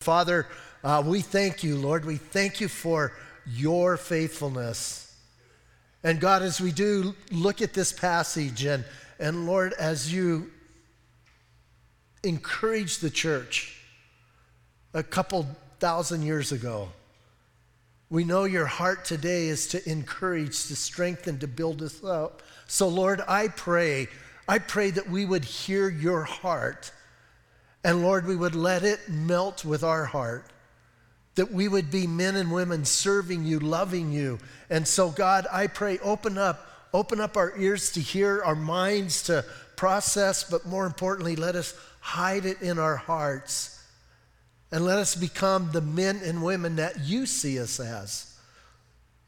Father, uh, we thank you, Lord. We thank you for your faithfulness. And God, as we do look at this passage, and, and Lord, as you encourage the church a couple thousand years ago, we know your heart today is to encourage, to strengthen, to build us up. So, Lord, I pray, I pray that we would hear your heart and Lord, we would let it melt with our heart. That we would be men and women serving you, loving you. And so, God, I pray, open up, open up our ears to hear, our minds to process, but more importantly, let us hide it in our hearts. And let us become the men and women that you see us as.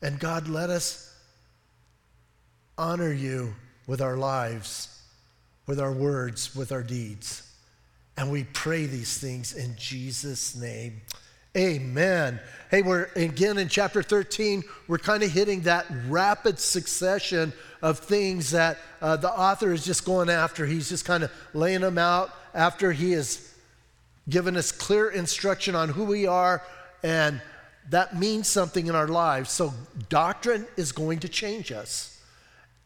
And God, let us honor you with our lives, with our words, with our deeds. And we pray these things in Jesus' name. Amen. Hey, we're again in chapter 13. We're kind of hitting that rapid succession of things that uh, the author is just going after. He's just kind of laying them out after he has given us clear instruction on who we are, and that means something in our lives. So, doctrine is going to change us,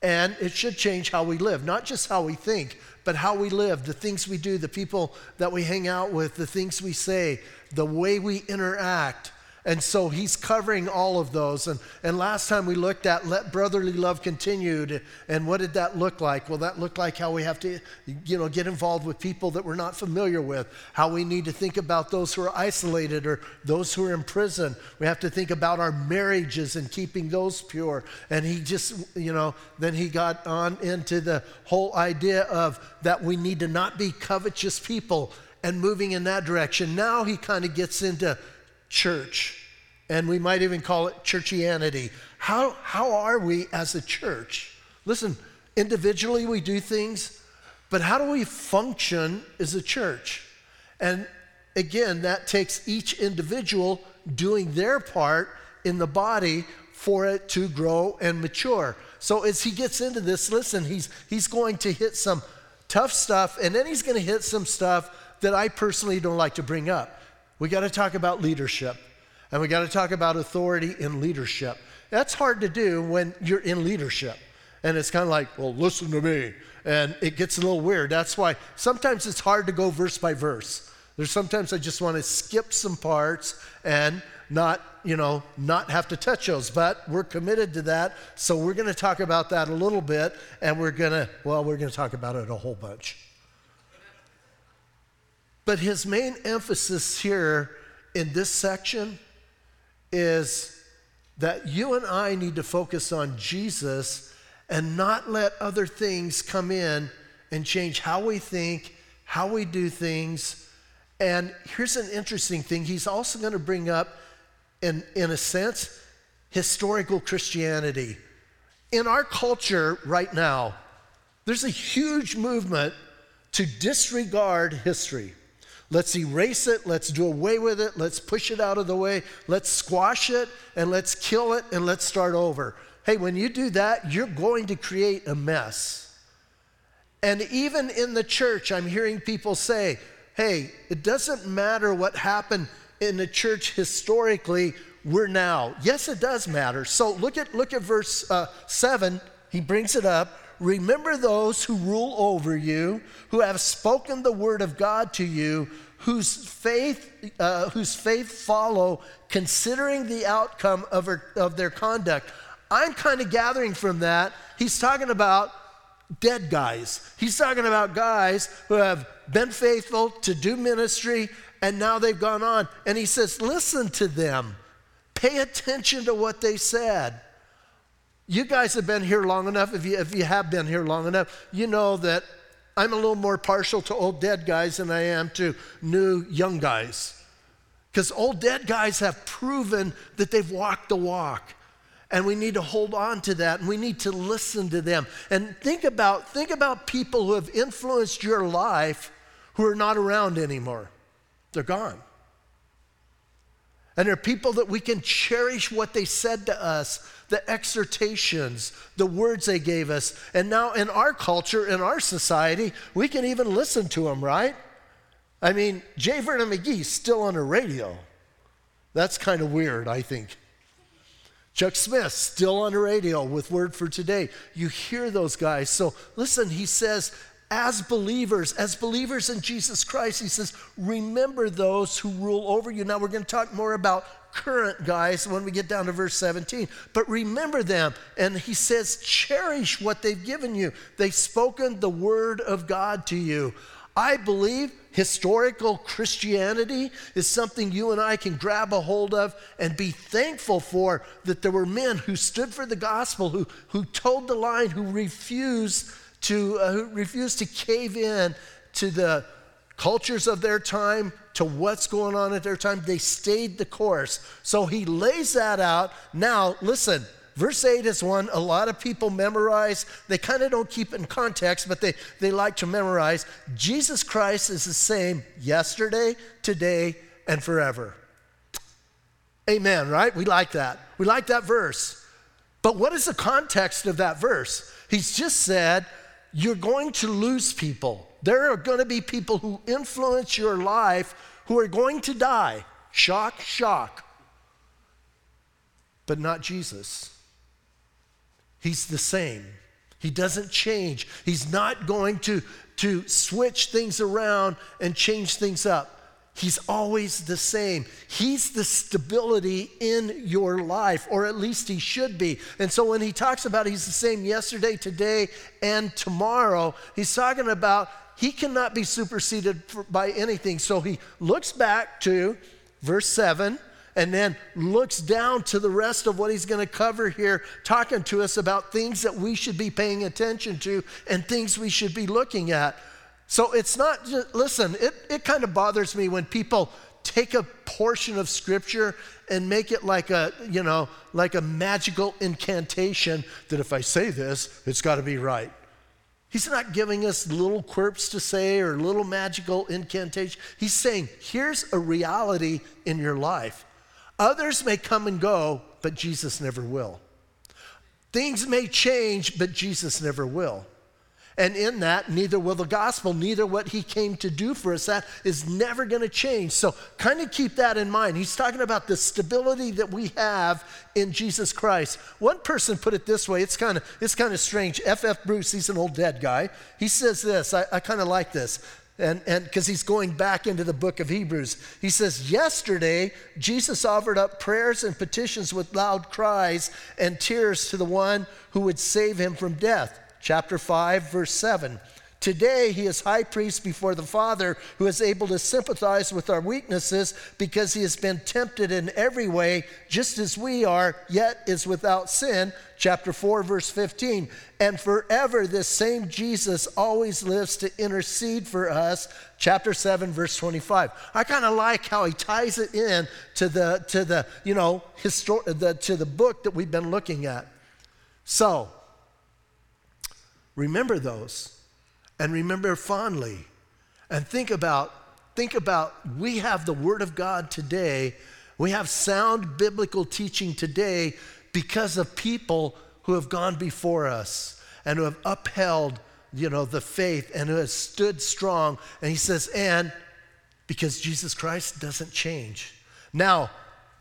and it should change how we live, not just how we think, but how we live, the things we do, the people that we hang out with, the things we say, the way we interact. And so he's covering all of those. And, and last time we looked at let brotherly love continued. And what did that look like? Well, that looked like how we have to, you know, get involved with people that we're not familiar with, how we need to think about those who are isolated or those who are in prison. We have to think about our marriages and keeping those pure. And he just, you know, then he got on into the whole idea of that we need to not be covetous people and moving in that direction. Now he kind of gets into church, and we might even call it churchianity. How, how are we as a church? Listen, individually we do things, but how do we function as a church? And again, that takes each individual doing their part in the body for it to grow and mature. So as he gets into this, listen, he's, he's going to hit some tough stuff, and then he's going to hit some stuff that I personally don't like to bring up. We got to talk about leadership, and we got to talk about authority in leadership. That's hard to do when you're in leadership. And it's kind of like, well, listen to me. And it gets a little weird. That's why sometimes it's hard to go verse by verse. There's sometimes I just want to skip some parts and not, you know, not have to touch those. But we're committed to that. So we're going to talk about that a little bit. And we're going to, well, we're going to talk about it a whole bunch. But his main emphasis here in this section is that you and I need to focus on Jesus and not let other things come in and change how we think, how we do things. And here's an interesting thing he's also going to bring up, in, in a sense, historical Christianity. In our culture right now, there's a huge movement to disregard history. Let's erase it. Let's do away with it. Let's push it out of the way. Let's squash it and let's kill it and let's start over. Hey, when you do that, you're going to create a mess. And even in the church, I'm hearing people say, hey, it doesn't matter what happened in the church historically, we're now. Yes, it does matter. So look at, look at verse uh, 7. He brings it up. Remember those who rule over you, who have spoken the word of God to you, whose faith, uh, whose faith follow, considering the outcome of, her, of their conduct. I'm kind of gathering from that, he's talking about dead guys. He's talking about guys who have been faithful to do ministry and now they've gone on. And he says, listen to them, pay attention to what they said. You guys have been here long enough. If you, if you have been here long enough, you know that I'm a little more partial to old dead guys than I am to new young guys. Because old dead guys have proven that they've walked the walk. And we need to hold on to that and we need to listen to them. And think about, think about people who have influenced your life who are not around anymore. They're gone. And there are people that we can cherish what they said to us, the exhortations, the words they gave us. And now in our culture, in our society, we can even listen to them, right? I mean, J. Vernon McGee's still on the radio. That's kind of weird, I think. Chuck Smith, still on the radio with Word for Today. You hear those guys. So listen, he says, as believers, as believers in Jesus Christ, he says, remember those who rule over you. Now, we're going to talk more about current guys when we get down to verse 17, but remember them. And he says, cherish what they've given you. They've spoken the word of God to you. I believe historical Christianity is something you and I can grab a hold of and be thankful for that there were men who stood for the gospel, who, who toed the line, who refused to, uh, who refused to cave in to the cultures of their time, to what's going on at their time. They stayed the course. So he lays that out. Now, listen, verse 8 is one a lot of people memorize. They kind of don't keep in context, but they, they like to memorize. Jesus Christ is the same yesterday, today, and forever. Amen, right? We like that. We like that verse. But what is the context of that verse? He's just said, You're going to lose people. There are going to be people who influence your life who are going to die. Shock, shock. But not Jesus. He's the same. He doesn't change. He's not going to, to switch things around and change things up. He's always the same. He's the stability in your life, or at least he should be. And so when he talks about he's the same yesterday, today, and tomorrow, he's talking about he cannot be superseded by anything. So he looks back to verse 7 and then looks down to the rest of what he's going to cover here, talking to us about things that we should be paying attention to and things we should be looking at. So it's not just, listen, it, it kind of bothers me when people take a portion of scripture and make it like a, you know, like a magical incantation that if I say this, it's got to be right. He's not giving us little quirks to say or little magical incantation. He's saying, here's a reality in your life. Others may come and go, but Jesus never will. Things may change, but Jesus never will. And in that, neither will the gospel, neither what he came to do for us. That is never going to change. So, kind of keep that in mind. He's talking about the stability that we have in Jesus Christ. One person put it this way it's kind of, it's kind of strange. F.F. F. Bruce, he's an old dead guy. He says this, I, I kind of like this. And and because he's going back into the book of Hebrews, he says, Yesterday, Jesus offered up prayers and petitions with loud cries and tears to the one who would save him from death chapter 5, verse 7. Today, he is high priest before the Father, who is able to sympathize with our weaknesses because he has been tempted in every way, just as we are, yet is without sin. Chapter 4, verse 15. And forever, this same Jesus always lives to intercede for us. Chapter 7, verse 25. I kind of like how he ties it in to the, to the, you know, histor- the, to the book that we've been looking at. So, Remember those and remember fondly and think about think about we have the word of God today. We have sound biblical teaching today because of people who have gone before us and who have upheld, you know, the faith and who have stood strong. And he says, and because Jesus Christ doesn't change. Now,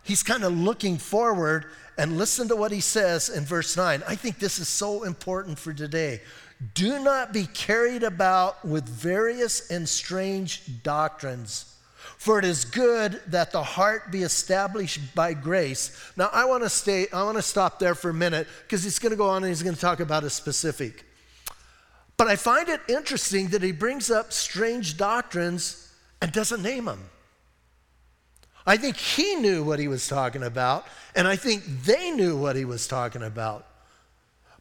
he's kind of looking forward and listen to what he says in verse 9. I think this is so important for today. Do not be carried about with various and strange doctrines. For it is good that the heart be established by grace. Now I want to stay, I want to stop there for a minute because he's going to go on and he's going to talk about a specific. But I find it interesting that he brings up strange doctrines and doesn't name them. I think he knew what he was talking about, and I think they knew what he was talking about.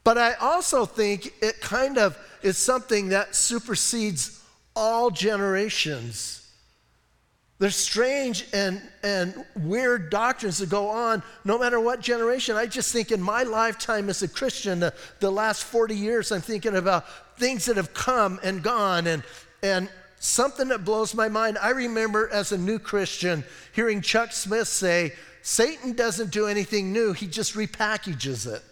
But I also think it kind of is something that supersedes all generations. There's strange and, and weird doctrines that go on no matter what generation. I just think in my lifetime as a Christian, the, the last 40 years, I'm thinking about things that have come and gone and, and something that blows my mind. I remember as a new Christian hearing Chuck Smith say, Satan doesn't do anything new, he just repackages it.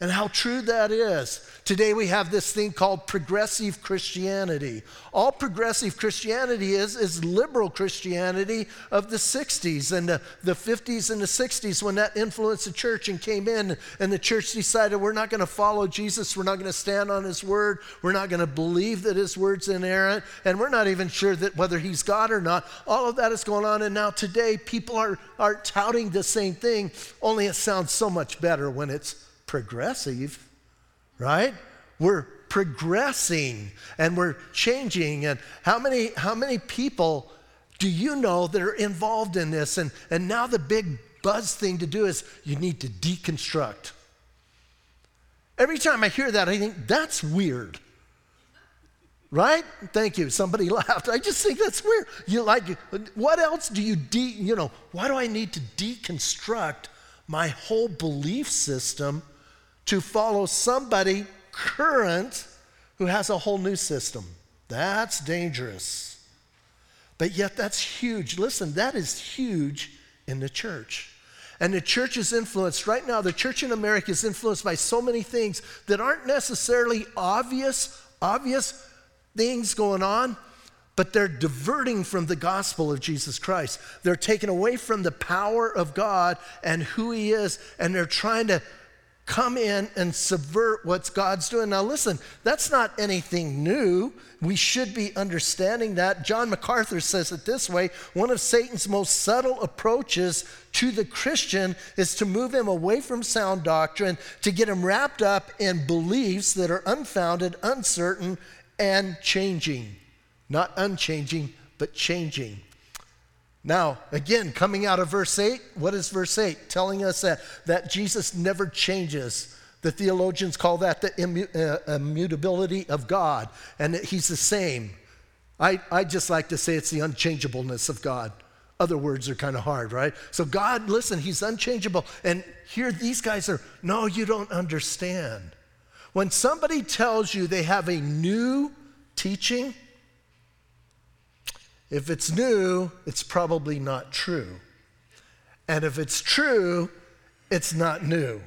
And how true that is. Today we have this thing called progressive Christianity. All progressive Christianity is is liberal Christianity of the 60s and the, the 50s and the 60s when that influenced the church and came in and the church decided we're not going to follow Jesus, we're not going to stand on his word, we're not going to believe that his word's inerrant, and we're not even sure that whether he's God or not. All of that is going on and now today people are are touting the same thing, only it sounds so much better when it's progressive, right? We're progressing and we're changing. And how many, how many people do you know that are involved in this? And, and now the big buzz thing to do is you need to deconstruct. Every time I hear that, I think that's weird. Right? Thank you. Somebody laughed. I just think that's weird. You like what else do you de you know, why do I need to deconstruct my whole belief system to follow somebody current who has a whole new system. That's dangerous. But yet, that's huge. Listen, that is huge in the church. And the church is influenced, right now, the church in America is influenced by so many things that aren't necessarily obvious, obvious things going on, but they're diverting from the gospel of Jesus Christ. They're taken away from the power of God and who He is, and they're trying to come in and subvert what God's doing. Now, listen, that's not anything new. We should be understanding that. John MacArthur says it this way one of Satan's most subtle approaches to the Christian is to move him away from sound doctrine, to get him wrapped up in beliefs that are unfounded, uncertain, and changing. Not unchanging, but changing. Now, again, coming out of verse 8, what is verse 8? Telling us that, that Jesus never changes. The theologians call that the immu- uh, immutability of God, and that He's the same. I, I just like to say it's the unchangeableness of God. Other words are kind of hard, right? So, God, listen, He's unchangeable. And here these guys are, no, you don't understand. When somebody tells you they have a new teaching, if it's new, it's probably not true. And if it's true, it's not new.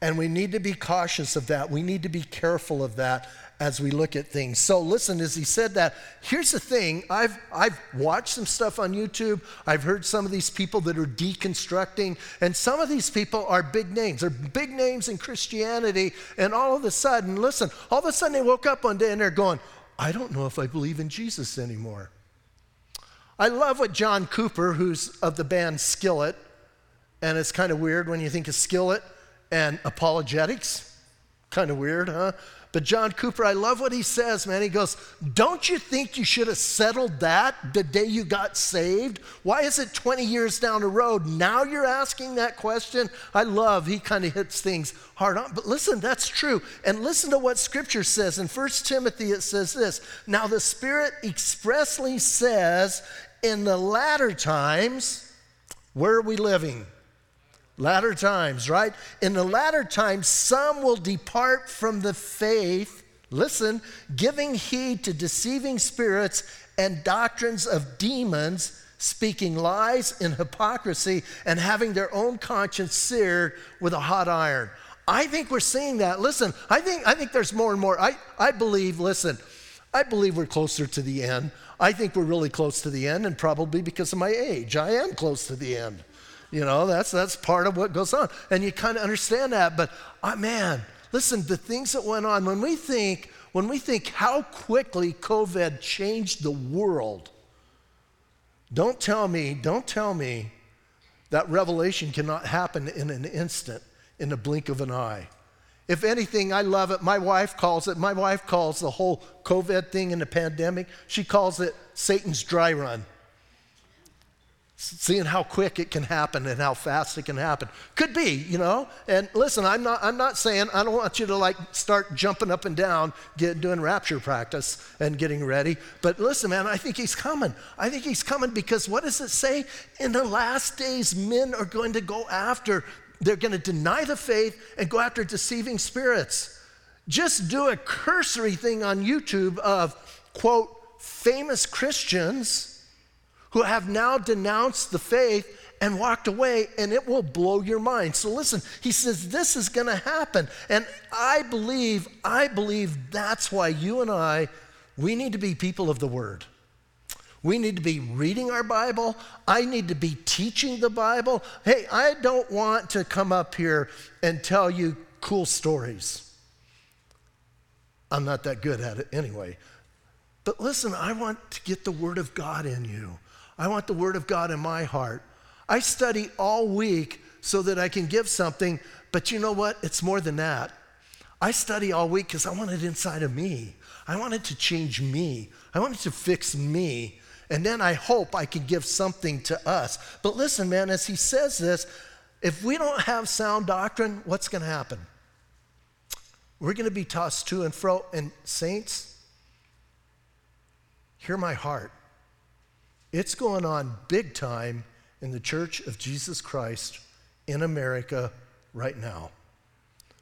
And we need to be cautious of that. We need to be careful of that as we look at things. So listen, as he said that, here's the thing. I've I've watched some stuff on YouTube. I've heard some of these people that are deconstructing, and some of these people are big names. They're big names in Christianity, and all of a sudden, listen, all of a sudden they woke up one day and they're going, I don't know if I believe in Jesus anymore. I love what John Cooper, who's of the band Skillet, and it's kind of weird when you think of Skillet and apologetics. Kind of weird, huh? But John Cooper, I love what he says, man. He goes, Don't you think you should have settled that the day you got saved? Why is it 20 years down the road? Now you're asking that question? I love, he kind of hits things hard on. But listen, that's true. And listen to what scripture says. In 1 Timothy, it says this Now the Spirit expressly says, in the latter times, where are we living? Latter times, right? In the latter times, some will depart from the faith, listen, giving heed to deceiving spirits and doctrines of demons, speaking lies in hypocrisy, and having their own conscience seared with a hot iron. I think we're seeing that. Listen, I think, I think there's more and more. I, I believe, listen, I believe we're closer to the end. I think we're really close to the end, and probably because of my age, I am close to the end. You know, that's, that's part of what goes on. And you kind of understand that. But uh, man, listen, the things that went on, when we think, when we think how quickly COVID changed the world, don't tell me, don't tell me that revelation cannot happen in an instant, in the blink of an eye. If anything, I love it. My wife calls it, my wife calls the whole COVID thing and the pandemic, she calls it Satan's dry run seeing how quick it can happen and how fast it can happen. Could be, you know. And listen, I'm not I'm not saying I don't want you to like start jumping up and down, get doing rapture practice and getting ready. But listen, man, I think he's coming. I think he's coming because what does it say? In the last days, men are going to go after, they're going to deny the faith and go after deceiving spirits. Just do a cursory thing on YouTube of quote famous Christians who have now denounced the faith and walked away, and it will blow your mind. So listen, he says this is going to happen. And I believe, I believe that's why you and I, we need to be people of the word. We need to be reading our Bible. I need to be teaching the Bible. Hey, I don't want to come up here and tell you cool stories. I'm not that good at it anyway. But listen, I want to get the Word of God in you. I want the Word of God in my heart. I study all week so that I can give something, but you know what? It's more than that. I study all week because I want it inside of me. I want it to change me. I want it to fix me. And then I hope I can give something to us. But listen, man, as he says this, if we don't have sound doctrine, what's going to happen? We're going to be tossed to and fro. And, saints, hear my heart. It's going on big time in the Church of Jesus Christ in America right now.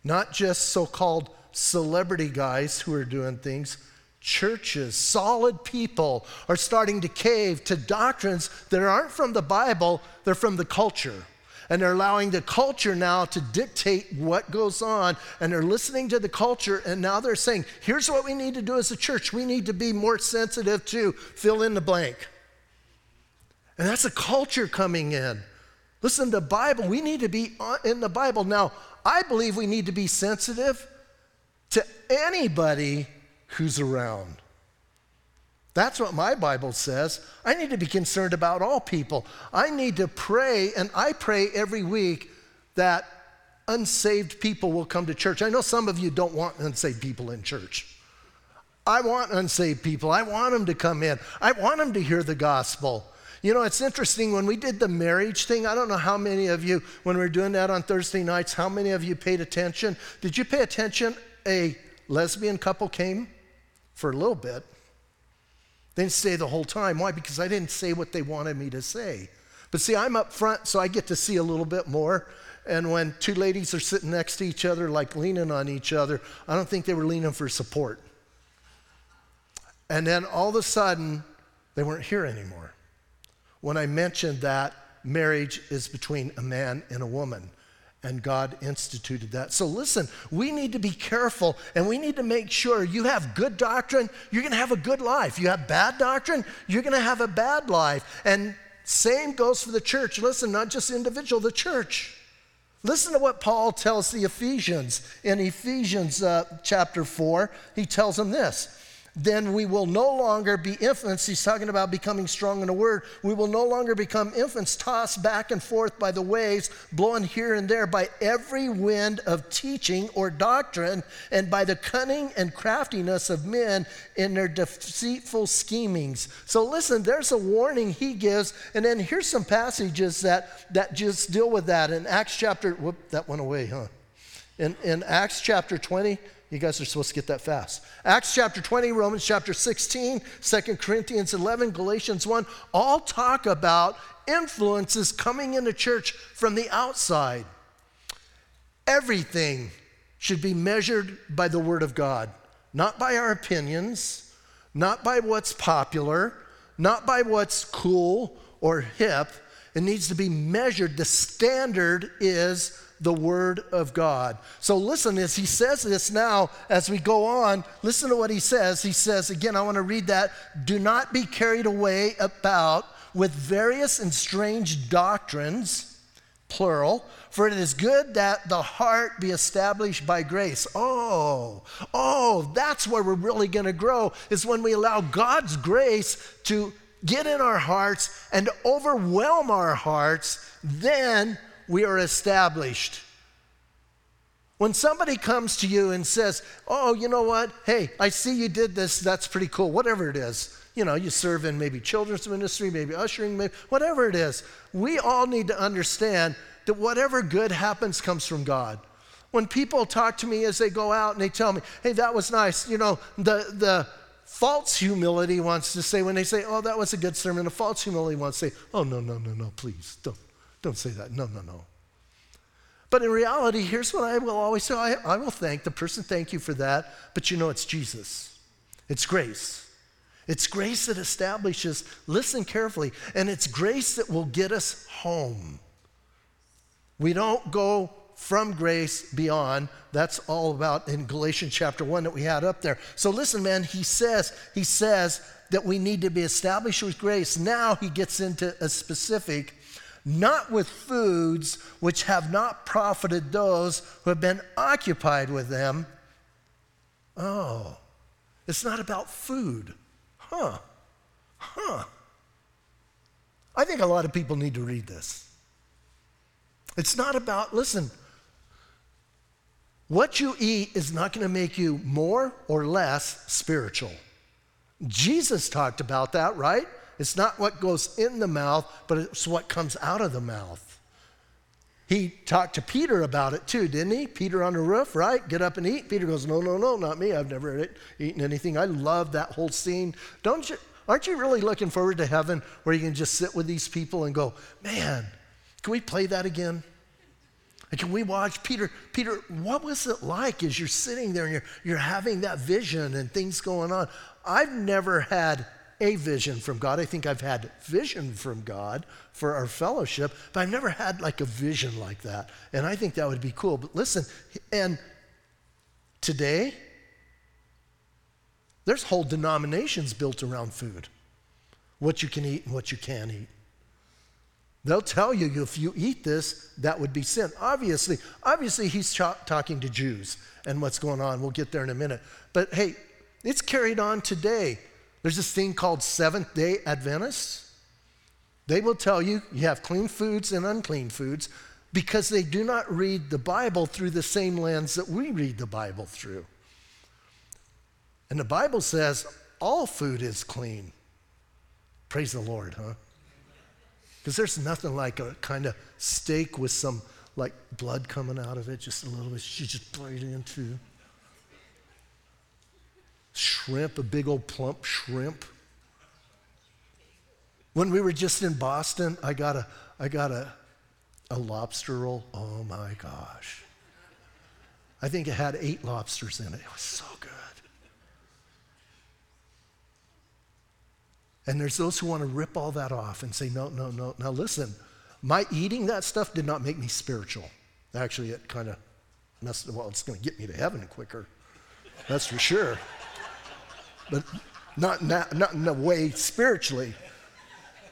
Not just so called celebrity guys who are doing things, churches, solid people are starting to cave to doctrines that aren't from the Bible, they're from the culture. And they're allowing the culture now to dictate what goes on. And they're listening to the culture. And now they're saying, here's what we need to do as a church. We need to be more sensitive to fill in the blank. And that's a culture coming in. Listen, to the Bible, we need to be in the Bible. Now, I believe we need to be sensitive to anybody who's around. That's what my Bible says. I need to be concerned about all people. I need to pray, and I pray every week that unsaved people will come to church. I know some of you don't want unsaved people in church. I want unsaved people. I want them to come in. I want them to hear the gospel. You know, it's interesting when we did the marriage thing. I don't know how many of you, when we were doing that on Thursday nights, how many of you paid attention? Did you pay attention? A lesbian couple came for a little bit. They didn't stay the whole time. Why? Because I didn't say what they wanted me to say. But see, I'm up front, so I get to see a little bit more. And when two ladies are sitting next to each other, like leaning on each other, I don't think they were leaning for support. And then all of a sudden, they weren't here anymore. When I mentioned that marriage is between a man and a woman, and God instituted that. So listen, we need to be careful and we need to make sure you have good doctrine, you're going to have a good life. You have bad doctrine, you're going to have a bad life. And same goes for the church. Listen, not just individual, the church. Listen to what Paul tells the Ephesians in Ephesians uh, chapter 4. He tells them this then we will no longer be infants. He's talking about becoming strong in the word. We will no longer become infants tossed back and forth by the waves, blown here and there by every wind of teaching or doctrine, and by the cunning and craftiness of men in their deceitful schemings. So listen, there's a warning he gives, and then here's some passages that, that just deal with that. In Acts chapter, whoop, that went away, huh? In, in Acts chapter 20, you guys are supposed to get that fast. Acts chapter 20, Romans chapter 16, 2 Corinthians 11, Galatians 1 all talk about influences coming into church from the outside. Everything should be measured by the Word of God, not by our opinions, not by what's popular, not by what's cool or hip. It needs to be measured. The standard is the Word of God. So listen, as he says this now, as we go on, listen to what he says. He says, again, I want to read that. Do not be carried away about with various and strange doctrines, plural, for it is good that the heart be established by grace. Oh, oh, that's where we're really going to grow, is when we allow God's grace to get in our hearts and overwhelm our hearts, then we are established. When somebody comes to you and says, Oh, you know what? Hey, I see you did this. That's pretty cool. Whatever it is. You know, you serve in maybe children's ministry, maybe ushering, maybe, whatever it is. We all need to understand that whatever good happens comes from God. When people talk to me as they go out and they tell me, hey, that was nice, you know, the, the false humility wants to say, when they say, oh, that was a good sermon, the false humility wants to say, oh, no, no, no, no, please, don't, don't say that. No, no, no. But in reality, here's what I will always say I, I will thank the person, thank you for that, but you know it's Jesus. It's grace. It's grace that establishes, listen carefully, and it's grace that will get us home. We don't go from grace beyond. That's all about in Galatians chapter 1 that we had up there. So listen, man, he says, he says that we need to be established with grace. Now he gets into a specific, not with foods which have not profited those who have been occupied with them. Oh, it's not about food. Huh. Huh. I think a lot of people need to read this. It's not about, listen, what you eat is not going to make you more or less spiritual. Jesus talked about that, right? It's not what goes in the mouth, but it's what comes out of the mouth. He talked to Peter about it too, didn't he? Peter on the roof, right? Get up and eat. Peter goes, No, no, no, not me. I've never eaten anything. I love that whole scene. Don't you? Aren't you really looking forward to heaven where you can just sit with these people and go, Man, can we play that again? And can we watch Peter? Peter, what was it like as you're sitting there and you're, you're having that vision and things going on? I've never had a vision from God. I think I've had vision from God for our fellowship, but I've never had like a vision like that. And I think that would be cool. But listen, and today, there's whole denominations built around food what you can eat and what you can't eat. They'll tell you if you eat this, that would be sin. Obviously, obviously he's ch- talking to Jews and what's going on. We'll get there in a minute. But hey, it's carried on today. There's this thing called Seventh day Adventists. They will tell you you have clean foods and unclean foods because they do not read the Bible through the same lens that we read the Bible through. And the Bible says all food is clean. Praise the Lord, huh? Because there's nothing like a kind of steak with some like blood coming out of it, just a little bit. You just bite into shrimp, a big old plump shrimp. When we were just in Boston, I got a, I got a, a lobster roll. Oh my gosh. I think it had eight lobsters in it. It was so good. And there's those who want to rip all that off and say, no, no, no. Now listen, my eating that stuff did not make me spiritual. Actually, it kind of messed, well, it's going to get me to heaven quicker. That's for sure but not in, not in a way spiritually.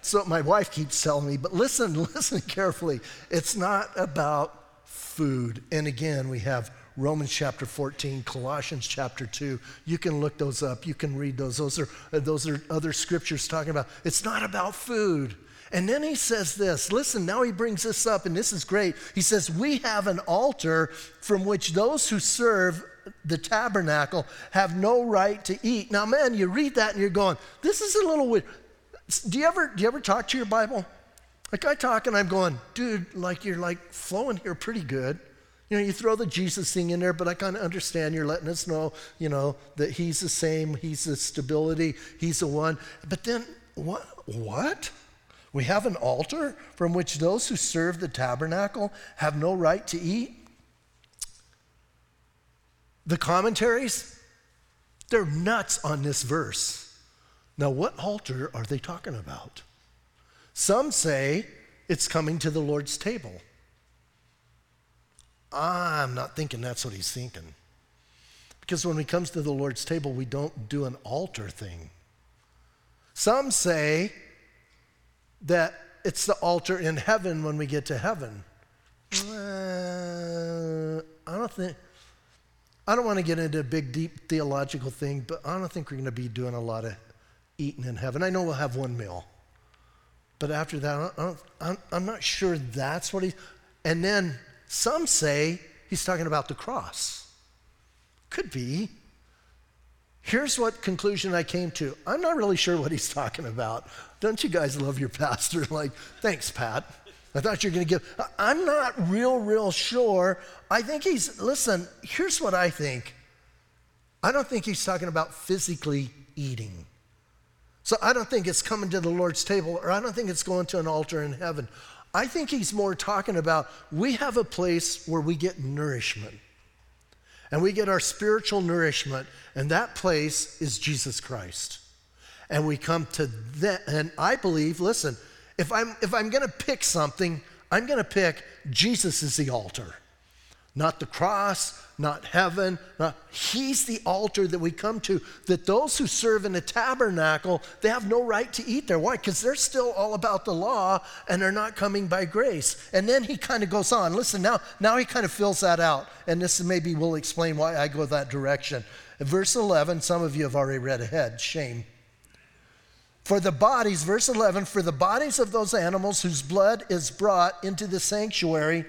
So my wife keeps telling me, but listen, listen carefully. It's not about food. And again, we have Romans chapter 14, Colossians chapter 2. You can look those up. You can read those. Those are, those are other scriptures talking about it's not about food. And then he says this listen, now he brings this up, and this is great. He says, We have an altar from which those who serve the tabernacle have no right to eat. Now, man, you read that and you're going, this is a little weird. Do you ever, do you ever talk to your Bible? Like I talk and I'm going, dude, like you're like flowing here pretty good. You know, you throw the Jesus thing in there, but I kind of understand you're letting us know, you know, that he's the same, he's the stability, he's the one. But then what what? We have an altar from which those who serve the tabernacle have no right to eat? The commentaries, they're nuts on this verse. Now, what altar are they talking about? Some say it's coming to the Lord's table. I'm not thinking that's what he's thinking. Because when it comes to the Lord's table, we don't do an altar thing. Some say that it's the altar in heaven when we get to heaven. Uh, I don't think. I don't want to get into a big, deep theological thing, but I don't think we're going to be doing a lot of eating in heaven. I know we'll have one meal, but after that, I am not sure that's what he. And then some say he's talking about the cross. Could be. Here's what conclusion I came to. I'm not really sure what he's talking about. Don't you guys love your pastor? Like, thanks, Pat. I thought you were going to give. I'm not real, real sure. I think he's, listen, here's what I think. I don't think he's talking about physically eating. So I don't think it's coming to the Lord's table, or I don't think it's going to an altar in heaven. I think he's more talking about we have a place where we get nourishment. And we get our spiritual nourishment, and that place is Jesus Christ. And we come to that. And I believe, listen, if I'm, if I'm going to pick something, I'm going to pick Jesus is the altar, not the cross, not heaven. Not, he's the altar that we come to. That those who serve in a tabernacle, they have no right to eat there. Why? Because they're still all about the law and they're not coming by grace. And then he kind of goes on. Listen, now, now he kind of fills that out. And this maybe will explain why I go that direction. Verse 11, some of you have already read ahead. Shame. For the bodies, verse 11, for the bodies of those animals whose blood is brought into the sanctuary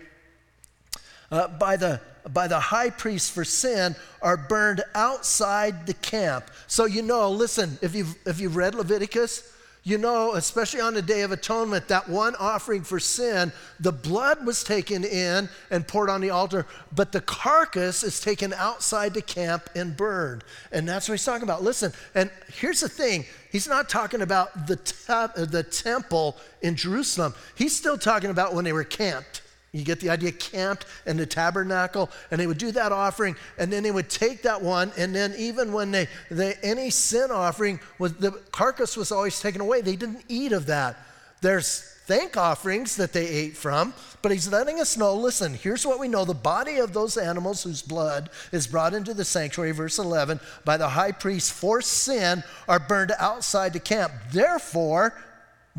uh, by the by the high priest for sin are burned outside the camp. So you know, listen, if you've if you've read Leviticus, you know, especially on the Day of Atonement, that one offering for sin, the blood was taken in and poured on the altar, but the carcass is taken outside the camp and burned. And that's what he's talking about. Listen, and here's the thing he's not talking about the, te- the temple in Jerusalem, he's still talking about when they were camped. You get the idea, camped in the tabernacle, and they would do that offering, and then they would take that one, and then even when they, they any sin offering was the carcass was always taken away. They didn't eat of that. There's thank offerings that they ate from, but he's letting us know listen, here's what we know the body of those animals whose blood is brought into the sanctuary, verse 11, by the high priest for sin are burned outside the camp. Therefore,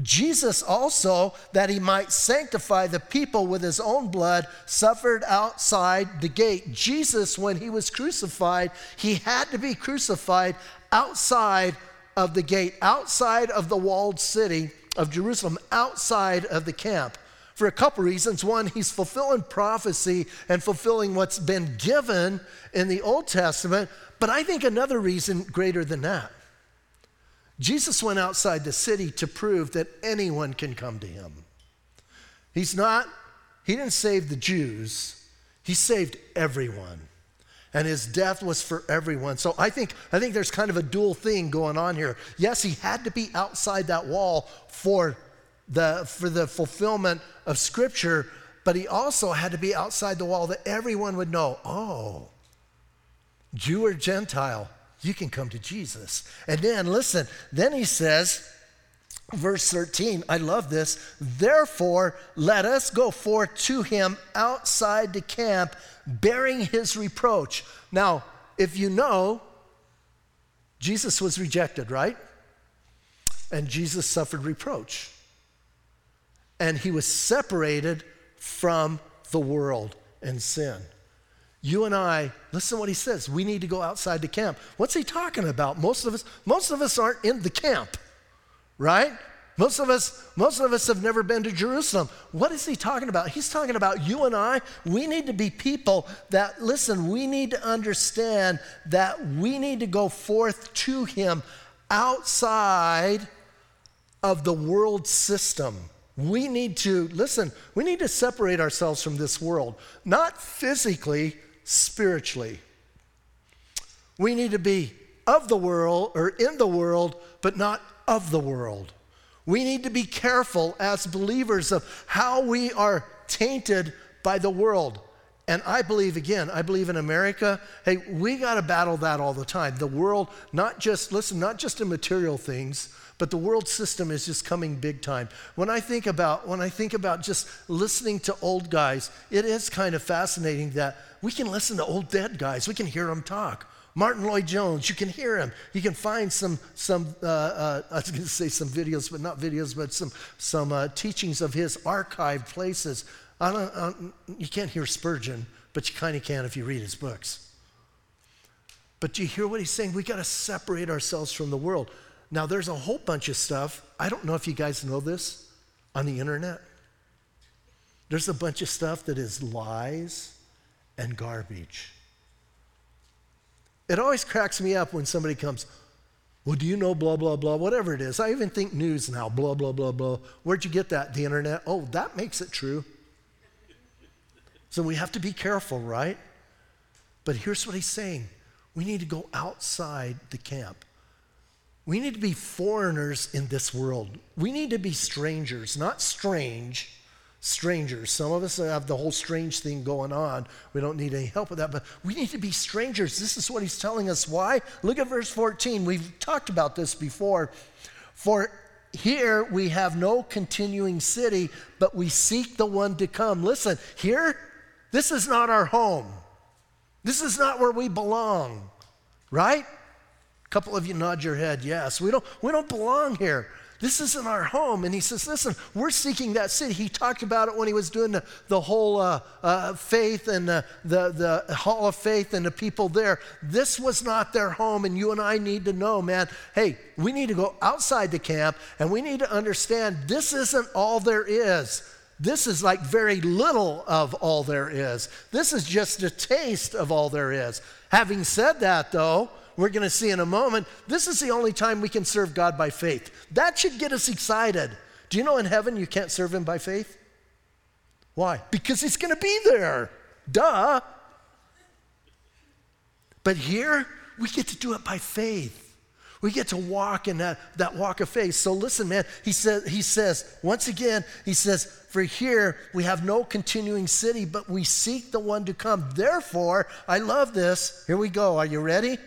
Jesus also, that he might sanctify the people with his own blood, suffered outside the gate. Jesus, when he was crucified, he had to be crucified outside of the gate, outside of the walled city of Jerusalem, outside of the camp. For a couple reasons. One, he's fulfilling prophecy and fulfilling what's been given in the Old Testament. But I think another reason greater than that Jesus went outside the city to prove that anyone can come to him. He's not, he didn't save the Jews, he saved everyone. And his death was for everyone. So I think, I think there's kind of a dual thing going on here. Yes, he had to be outside that wall for the, for the fulfillment of Scripture, but he also had to be outside the wall that everyone would know oh, Jew or Gentile, you can come to Jesus. And then, listen, then he says, verse 13, I love this. Therefore, let us go forth to him outside the camp, bearing his reproach. Now, if you know, Jesus was rejected, right? And Jesus suffered reproach. And he was separated from the world and sin. You and I, listen to what he says. We need to go outside the camp. What's he talking about? Most of us, most of us aren't in the camp, right? Most of us, most of us have never been to Jerusalem. What is he talking about? He's talking about you and I. We need to be people that listen, we need to understand that we need to go forth to him outside of the world system. We need to, listen, we need to separate ourselves from this world, not physically, spiritually. We need to be of the world or in the world, but not of the world. We need to be careful as believers of how we are tainted by the world. And I believe, again, I believe in America, hey, we got to battle that all the time. The world, not just, listen, not just in material things, but the world system is just coming big time. When I think about when I think about just listening to old guys, it is kind of fascinating that we can listen to old dead guys. We can hear them talk. Martyn Lloyd-Jones, you can hear him. You can find some, some uh, uh, I was going to say some videos, but not videos, but some, some uh, teachings of his archived places. I don't, I don't, you can't hear Spurgeon, but you kind of can if you read his books. But do you hear what he's saying? We got to separate ourselves from the world. Now, there's a whole bunch of stuff. I don't know if you guys know this on the internet. There's a bunch of stuff that is lies and garbage. It always cracks me up when somebody comes, Well, do you know blah, blah, blah, whatever it is. I even think news now, blah, blah, blah, blah. Where'd you get that? The internet? Oh, that makes it true. So we have to be careful, right? But here's what he's saying we need to go outside the camp. We need to be foreigners in this world. We need to be strangers, not strange. strangers. Some of us have the whole strange thing going on. We don't need any help with that, but we need to be strangers. This is what he's telling us. Why? Look at verse 14. We've talked about this before. For here we have no continuing city, but we seek the one to come. Listen, here, this is not our home. This is not where we belong, right? Couple of you nod your head, yes. We don't, we don't belong here. This isn't our home. And he says, Listen, we're seeking that city. He talked about it when he was doing the, the whole uh, uh, faith and uh, the, the hall of faith and the people there. This was not their home. And you and I need to know, man, hey, we need to go outside the camp and we need to understand this isn't all there is. This is like very little of all there is. This is just a taste of all there is. Having said that, though, we're going to see in a moment, this is the only time we can serve God by faith. That should get us excited. Do you know in heaven you can't serve Him by faith? Why? Because He's going to be there. Duh. But here, we get to do it by faith. We get to walk in that, that walk of faith. So listen, man, he says, he says, once again, he says, for here we have no continuing city, but we seek the one to come. Therefore, I love this. Here we go. Are you ready?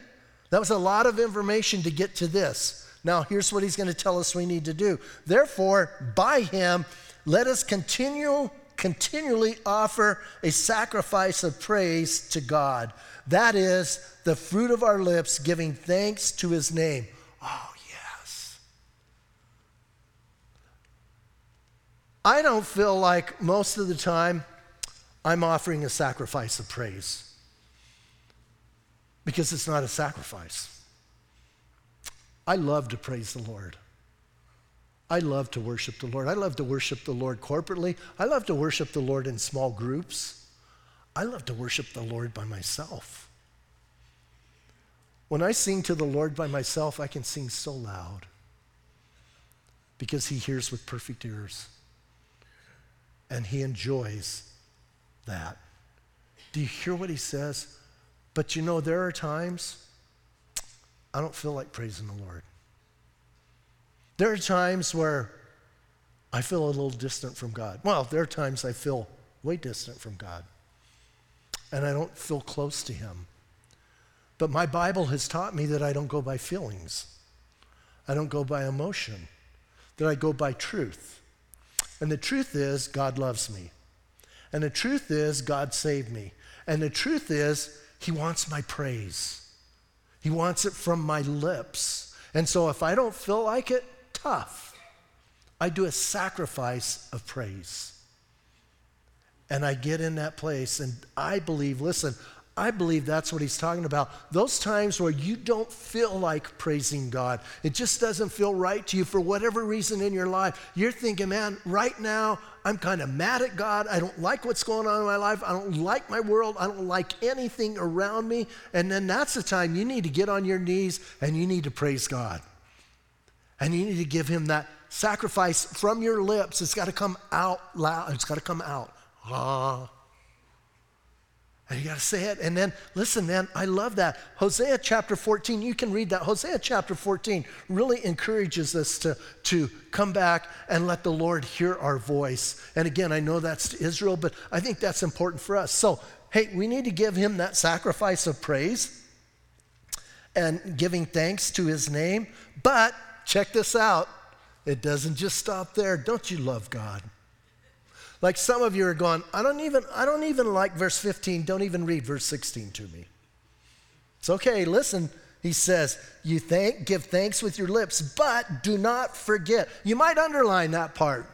That was a lot of information to get to this. Now, here's what he's going to tell us we need to do. Therefore, by him, let us continue, continually offer a sacrifice of praise to God. That is the fruit of our lips, giving thanks to his name. Oh, yes. I don't feel like most of the time I'm offering a sacrifice of praise because it's not a sacrifice. I love to praise the Lord. I love to worship the Lord. I love to worship the Lord corporately. I love to worship the Lord in small groups. I love to worship the Lord by myself. When I sing to the Lord by myself, I can sing so loud because He hears with perfect ears and He enjoys that. Do you hear what He says? But you know, there are times I don't feel like praising the Lord. There are times where I feel a little distant from God. Well, there are times I feel way distant from God, and I don't feel close to Him. But my Bible has taught me that I don't go by feelings, I don't go by emotion, that I go by truth. And the truth is, God loves me. And the truth is, God saved me. And the truth is, he wants my praise. He wants it from my lips. And so if I don't feel like it, tough. I do a sacrifice of praise. And I get in that place, and I believe, listen, I believe that's what he's talking about. Those times where you don't feel like praising God, it just doesn't feel right to you for whatever reason in your life. You're thinking, man, right now I'm kind of mad at God. I don't like what's going on in my life. I don't like my world. I don't like anything around me. And then that's the time you need to get on your knees and you need to praise God. And you need to give him that sacrifice from your lips. It's got to come out loud. It's got to come out. Ah. And you got to say it. And then, listen, man, I love that. Hosea chapter 14, you can read that. Hosea chapter 14 really encourages us to, to come back and let the Lord hear our voice. And again, I know that's to Israel, but I think that's important for us. So, hey, we need to give him that sacrifice of praise and giving thanks to his name. But check this out it doesn't just stop there. Don't you love God? Like some of you are going, I don't even, I don't even like verse 15. Don't even read verse 16 to me. It's okay, listen. He says, You thank, give thanks with your lips, but do not forget. You might underline that part.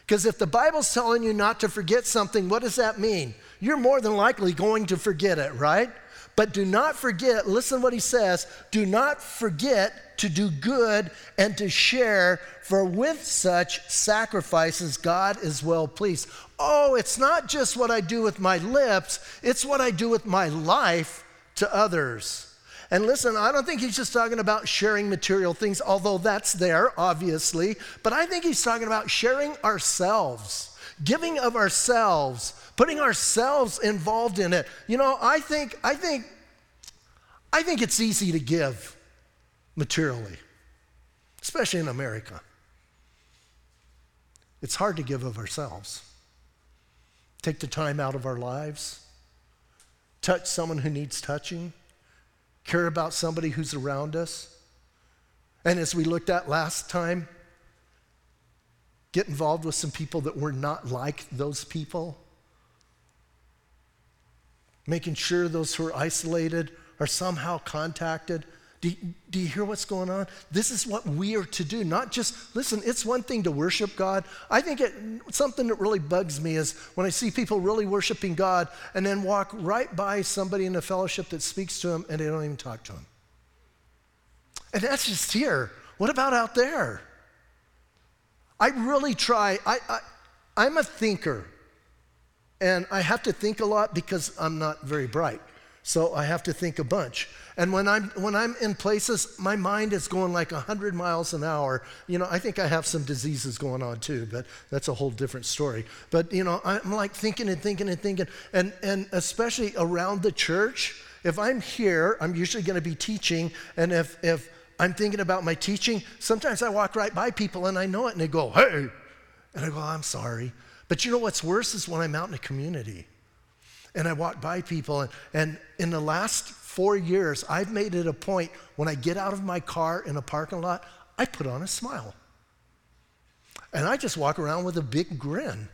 Because if the Bible's telling you not to forget something, what does that mean? You're more than likely going to forget it, right? But do not forget, listen what he says, do not forget to do good and to share, for with such sacrifices God is well pleased. Oh, it's not just what I do with my lips, it's what I do with my life to others. And listen, I don't think he's just talking about sharing material things, although that's there, obviously, but I think he's talking about sharing ourselves, giving of ourselves putting ourselves involved in it. You know, I think, I think, I think it's easy to give materially, especially in America. It's hard to give of ourselves. take the time out of our lives, touch someone who needs touching, care about somebody who's around us. And as we looked at last time, get involved with some people that were not like those people. Making sure those who are isolated are somehow contacted. Do, do you hear what's going on? This is what we are to do. Not just, listen, it's one thing to worship God. I think it, something that really bugs me is when I see people really worshiping God and then walk right by somebody in a fellowship that speaks to them and they don't even talk to them. And that's just here. What about out there? I really try. I, I, I'm a thinker, and I have to think a lot because I'm not very bright. So I have to think a bunch. And when I'm, when I'm in places, my mind is going like 100 miles an hour. You know, I think I have some diseases going on too, but that's a whole different story. But, you know, I'm like thinking and thinking and thinking. And, and especially around the church, if I'm here, I'm usually going to be teaching. And if, if I'm thinking about my teaching, sometimes I walk right by people and I know it and they go, hey. And I go, I'm sorry. But you know what's worse is when I'm out in the community and I walk by people. And, and in the last four years, I've made it a point when I get out of my car in a parking lot, I put on a smile. And I just walk around with a big grin.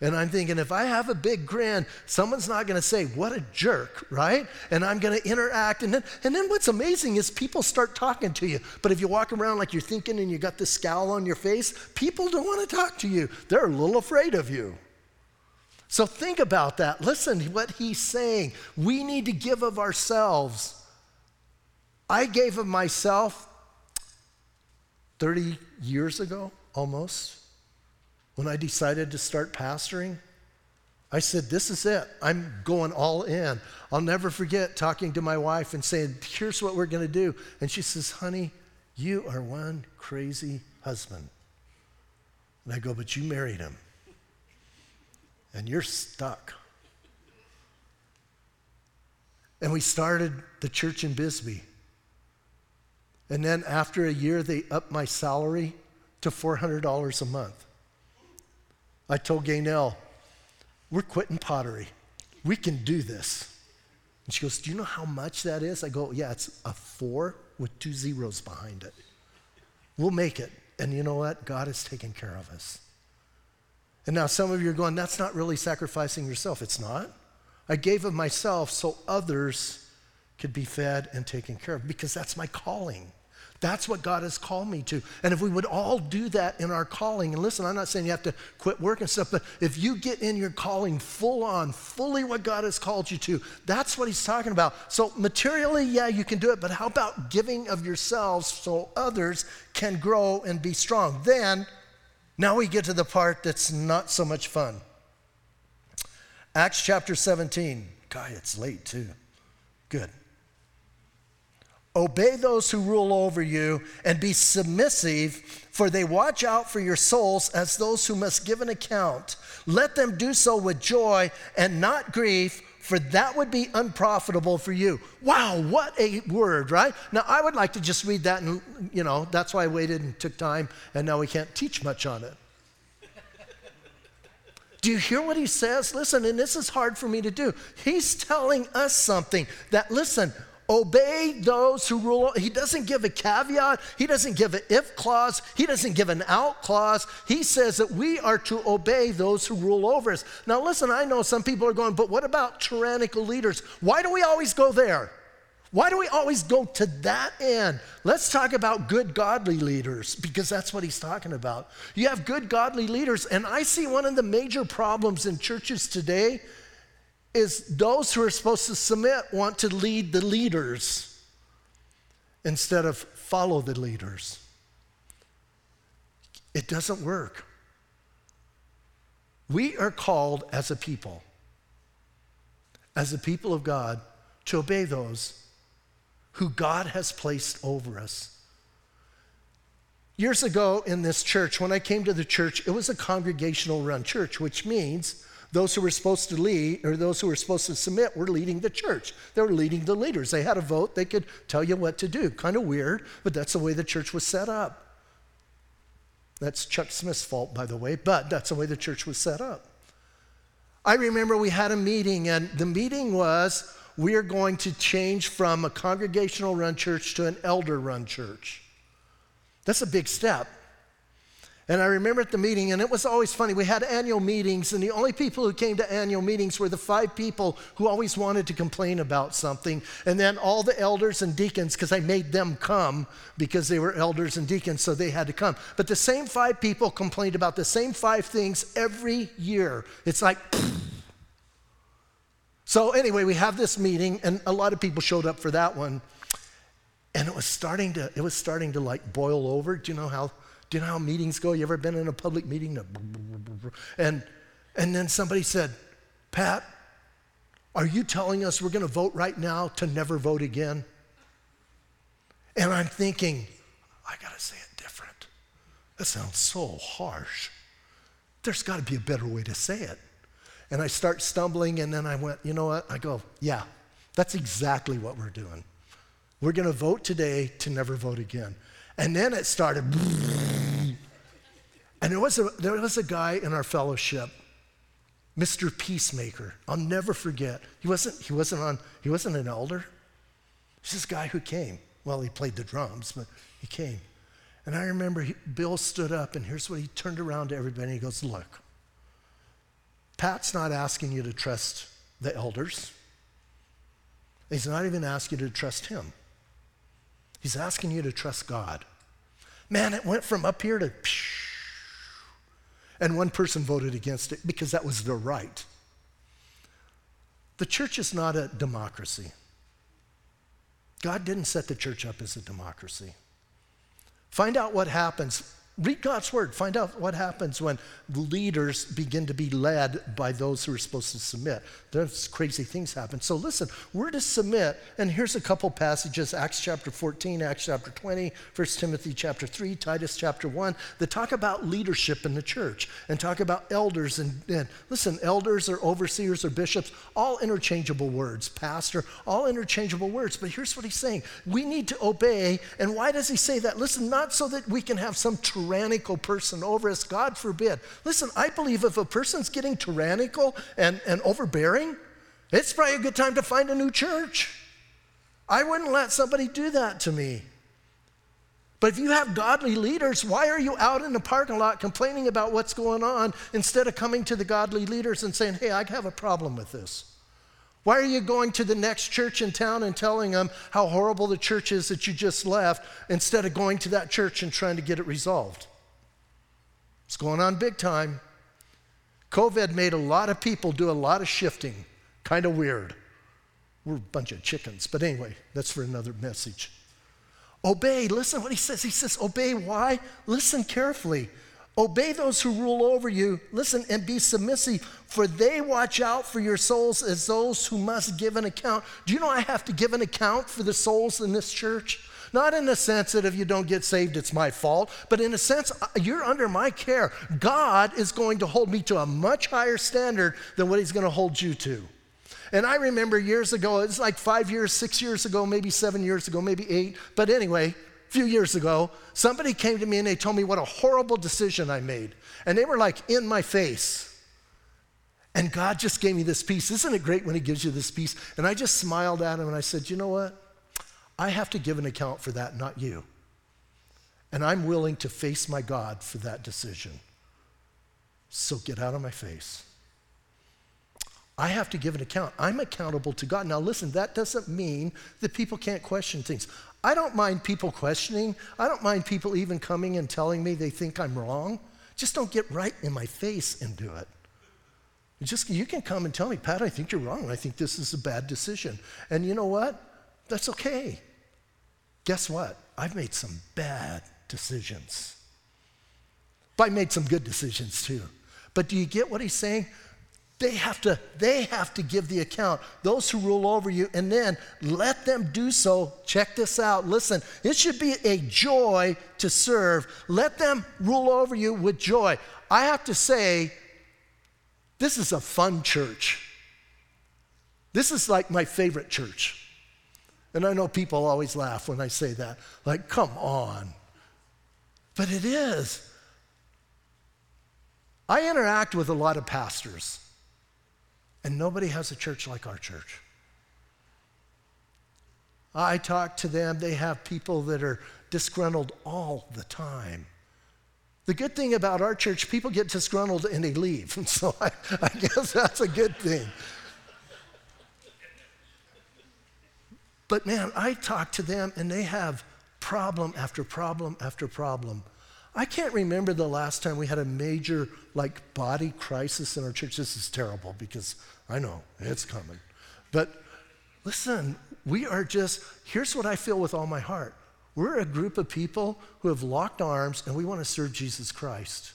And I'm thinking, if I have a big grin, someone's not going to say, what a jerk, right? And I'm going to interact. And then, and then what's amazing is people start talking to you. But if you walk around like you're thinking and you got this scowl on your face, people don't want to talk to you. They're a little afraid of you. So think about that. Listen what he's saying. We need to give of ourselves. I gave of myself 30 years ago, almost when I decided to start pastoring, I said, This is it. I'm going all in. I'll never forget talking to my wife and saying, Here's what we're going to do. And she says, Honey, you are one crazy husband. And I go, But you married him. And you're stuck. And we started the church in Bisbee. And then after a year, they upped my salary to $400 a month. I told Gaynell, we're quitting pottery. We can do this. And she goes, Do you know how much that is? I go, Yeah, it's a four with two zeros behind it. We'll make it. And you know what? God has taken care of us. And now some of you are going, That's not really sacrificing yourself. It's not. I gave of myself so others could be fed and taken care of because that's my calling. That's what God has called me to. And if we would all do that in our calling, and listen, I'm not saying you have to quit work and stuff, but if you get in your calling full on, fully what God has called you to, that's what he's talking about. So, materially, yeah, you can do it, but how about giving of yourselves so others can grow and be strong? Then, now we get to the part that's not so much fun. Acts chapter 17. God, it's late too. Good. Obey those who rule over you and be submissive, for they watch out for your souls as those who must give an account. Let them do so with joy and not grief, for that would be unprofitable for you. Wow, what a word, right? Now, I would like to just read that, and, you know, that's why I waited and took time, and now we can't teach much on it. Do you hear what he says? Listen, and this is hard for me to do. He's telling us something that, listen, Obey those who rule. He doesn't give a caveat. He doesn't give an if clause. He doesn't give an out clause. He says that we are to obey those who rule over us. Now, listen, I know some people are going, but what about tyrannical leaders? Why do we always go there? Why do we always go to that end? Let's talk about good, godly leaders, because that's what he's talking about. You have good, godly leaders, and I see one of the major problems in churches today is those who are supposed to submit want to lead the leaders instead of follow the leaders. It doesn't work. We are called as a people, as a people of God, to obey those who God has placed over us. Years ago in this church, when I came to the church, it was a congregational run church, which means those who were supposed to lead, or those who were supposed to submit, were leading the church. They were leading the leaders. They had a vote, they could tell you what to do. Kind of weird, but that's the way the church was set up. That's Chuck Smith's fault, by the way, but that's the way the church was set up. I remember we had a meeting, and the meeting was we are going to change from a congregational run church to an elder run church. That's a big step. And I remember at the meeting, and it was always funny. We had annual meetings, and the only people who came to annual meetings were the five people who always wanted to complain about something. And then all the elders and deacons, because I made them come because they were elders and deacons, so they had to come. But the same five people complained about the same five things every year. It's like, so anyway, we have this meeting, and a lot of people showed up for that one. And it was starting to, it was starting to like boil over. Do you know how? Do you know how meetings go? You ever been in a public meeting? And, and then somebody said, Pat, are you telling us we're going to vote right now to never vote again? And I'm thinking, I got to say it different. That sounds so harsh. There's got to be a better way to say it. And I start stumbling, and then I went, you know what? I go, yeah, that's exactly what we're doing. We're going to vote today to never vote again. And then it started. And there was a, there was a guy in our fellowship, Mr. Peacemaker. I'll never forget. He wasn't, he wasn't, on, he wasn't an elder. He's this guy who came. Well, he played the drums, but he came. And I remember he, Bill stood up, and here's what he turned around to everybody. He goes, Look, Pat's not asking you to trust the elders. He's not even asking you to trust him. He's asking you to trust God. Man, it went from up here to and one person voted against it because that was their right. The church is not a democracy. God didn't set the church up as a democracy. Find out what happens Read God's word. Find out what happens when leaders begin to be led by those who are supposed to submit. Those crazy things happen. So listen, we're to submit, and here's a couple passages Acts chapter 14, Acts chapter 20, 1 Timothy chapter 3, Titus chapter 1, that talk about leadership in the church and talk about elders. And, and listen, elders or overseers or bishops, all interchangeable words. Pastor, all interchangeable words. But here's what he's saying we need to obey. And why does he say that? Listen, not so that we can have some tyrannical person over us. God forbid. Listen, I believe if a person's getting tyrannical and, and overbearing, it's probably a good time to find a new church. I wouldn't let somebody do that to me. But if you have godly leaders, why are you out in the parking lot complaining about what's going on instead of coming to the godly leaders and saying, hey, I have a problem with this? Why are you going to the next church in town and telling them how horrible the church is that you just left instead of going to that church and trying to get it resolved? It's going on big time. COVID made a lot of people do a lot of shifting. Kind of weird. We're a bunch of chickens. But anyway, that's for another message. Obey. Listen what he says. He says, Obey. Why? Listen carefully. Obey those who rule over you. Listen and be submissive, for they watch out for your souls as those who must give an account. Do you know I have to give an account for the souls in this church? Not in the sense that if you don't get saved, it's my fault, but in a sense, uh, you're under my care. God is going to hold me to a much higher standard than what He's going to hold you to. And I remember years ago, it's like five years, six years ago, maybe seven years ago, maybe eight, but anyway, few years ago, somebody came to me and they told me what a horrible decision I made. And they were like in my face. And God just gave me this peace. Isn't it great when He gives you this peace? And I just smiled at him and I said, You know what? I have to give an account for that, not you. And I'm willing to face my God for that decision. So get out of my face. I have to give an account. I'm accountable to God. Now, listen, that doesn't mean that people can't question things. I don't mind people questioning. I don't mind people even coming and telling me they think I'm wrong. Just don't get right in my face and do it. Just you can come and tell me, Pat, I think you're wrong. I think this is a bad decision. And you know what? That's okay. Guess what? I've made some bad decisions. But I made some good decisions too. But do you get what he's saying? They have to, they have to give the account. Those who rule over you, and then let them do so. Check this out. Listen, it should be a joy to serve. Let them rule over you with joy. I have to say, this is a fun church. This is like my favorite church. And I know people always laugh when I say that. Like, come on. But it is. I interact with a lot of pastors. And nobody has a church like our church. I talk to them, they have people that are disgruntled all the time. The good thing about our church, people get disgruntled and they leave. So I, I guess that's a good thing. But man, I talk to them and they have problem after problem after problem. I can't remember the last time we had a major like body crisis in our church. This is terrible because I know it's coming. But listen, we are just, here's what I feel with all my heart. We're a group of people who have locked arms and we want to serve Jesus Christ.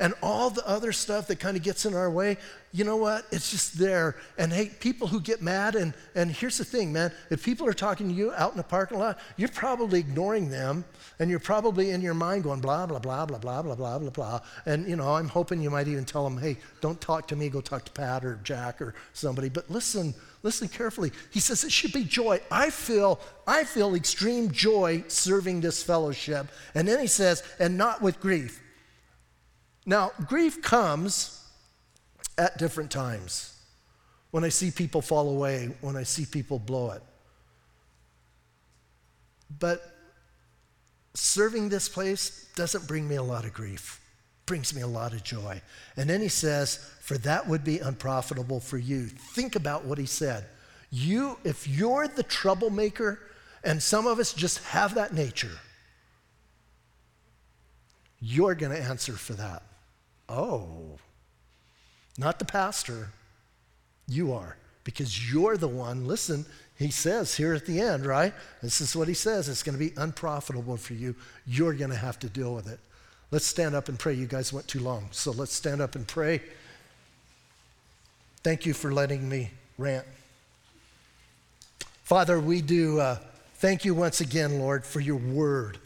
And all the other stuff that kind of gets in our way, you know what? It's just there. And hey, people who get mad, and, and here's the thing, man if people are talking to you out in the parking lot, you're probably ignoring them, and you're probably in your mind going blah, blah, blah, blah, blah, blah, blah, blah, blah. And, you know, I'm hoping you might even tell them, hey, don't talk to me, go talk to Pat or Jack or somebody. But listen, listen carefully. He says it should be joy. I feel, I feel extreme joy serving this fellowship. And then he says, and not with grief. Now, grief comes at different times. When I see people fall away, when I see people blow it. But serving this place doesn't bring me a lot of grief. brings me a lot of joy. And then he says, for that would be unprofitable for you. Think about what he said. You, if you're the troublemaker, and some of us just have that nature, you're going to answer for that. Oh, not the pastor. You are, because you're the one. Listen, he says here at the end, right? This is what he says it's going to be unprofitable for you. You're going to have to deal with it. Let's stand up and pray. You guys went too long. So let's stand up and pray. Thank you for letting me rant. Father, we do uh, thank you once again, Lord, for your word.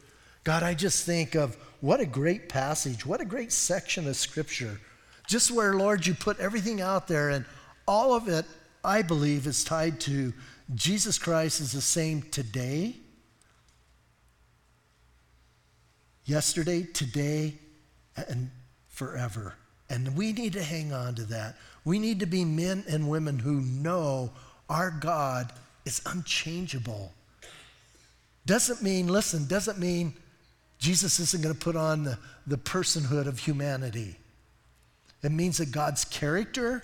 God, I just think of what a great passage, what a great section of scripture. Just where, Lord, you put everything out there, and all of it, I believe, is tied to Jesus Christ is the same today, yesterday, today, and forever. And we need to hang on to that. We need to be men and women who know our God is unchangeable. Doesn't mean, listen, doesn't mean Jesus isn't going to put on the, the personhood of humanity. It means that God's character,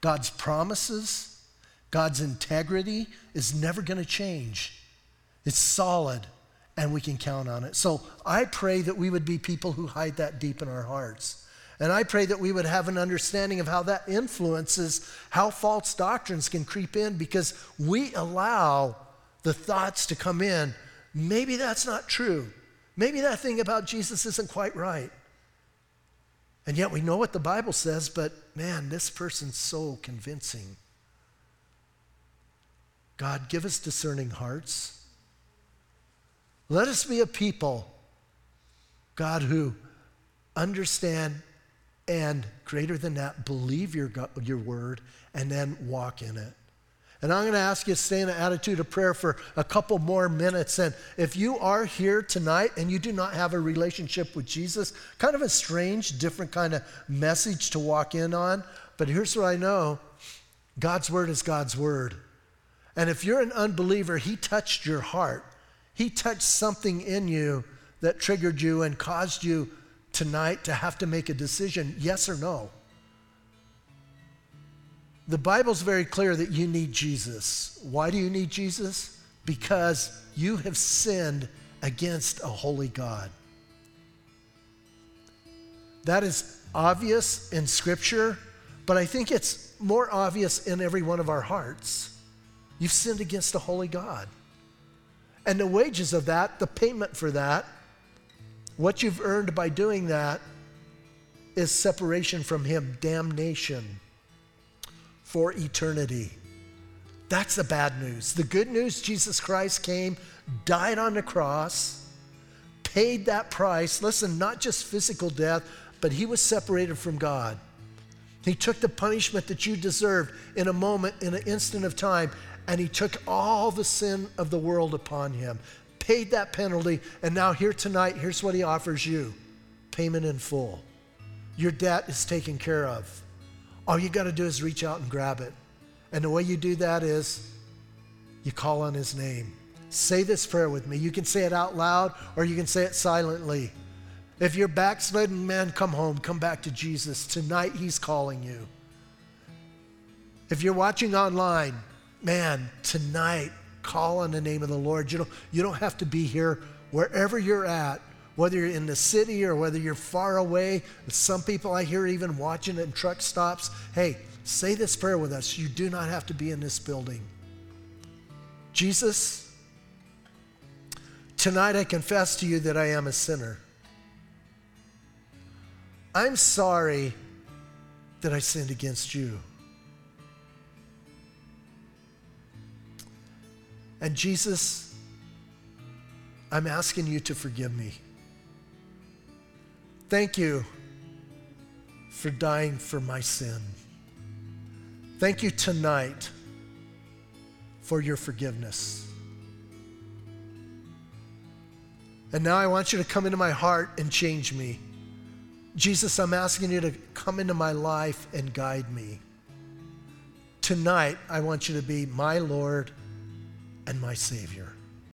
God's promises, God's integrity is never going to change. It's solid, and we can count on it. So I pray that we would be people who hide that deep in our hearts. And I pray that we would have an understanding of how that influences how false doctrines can creep in because we allow the thoughts to come in. Maybe that's not true. Maybe that thing about Jesus isn't quite right. And yet we know what the Bible says, but man, this person's so convincing. God, give us discerning hearts. Let us be a people, God, who understand and greater than that, believe your, your word and then walk in it. And I'm going to ask you to stay in an attitude of prayer for a couple more minutes. And if you are here tonight and you do not have a relationship with Jesus, kind of a strange, different kind of message to walk in on. But here's what I know God's word is God's word. And if you're an unbeliever, He touched your heart, He touched something in you that triggered you and caused you tonight to have to make a decision yes or no. The Bible's very clear that you need Jesus. Why do you need Jesus? Because you have sinned against a holy God. That is obvious in Scripture, but I think it's more obvious in every one of our hearts. You've sinned against a holy God. And the wages of that, the payment for that, what you've earned by doing that, is separation from Him, damnation for eternity. That's the bad news. The good news Jesus Christ came, died on the cross, paid that price. Listen, not just physical death, but he was separated from God. He took the punishment that you deserved in a moment, in an instant of time, and he took all the sin of the world upon him, paid that penalty, and now here tonight, here's what he offers you payment in full. Your debt is taken care of All you got to do is reach out and grab it. And the way you do that is you call on his name. Say this prayer with me. You can say it out loud or you can say it silently. If you're backslidden, man, come home. Come back to Jesus. Tonight, he's calling you. If you're watching online, man, tonight, call on the name of the Lord. You don't, you don't have to be here wherever you're at, whether you're in the city or whether you're far away. Some people I hear even watching it in truck stops. Hey, say this prayer with us. You do not have to be in this building. Jesus, tonight I confess to you that I am a sinner. I'm sorry that I sinned against you. And Jesus, I'm asking you to forgive me. Thank you for dying for my sin. Thank you tonight for your forgiveness. And now I want you to come into my heart and change me. Jesus, I'm asking you to come into my life and guide me. Tonight, I want you to be my Lord and my Savior.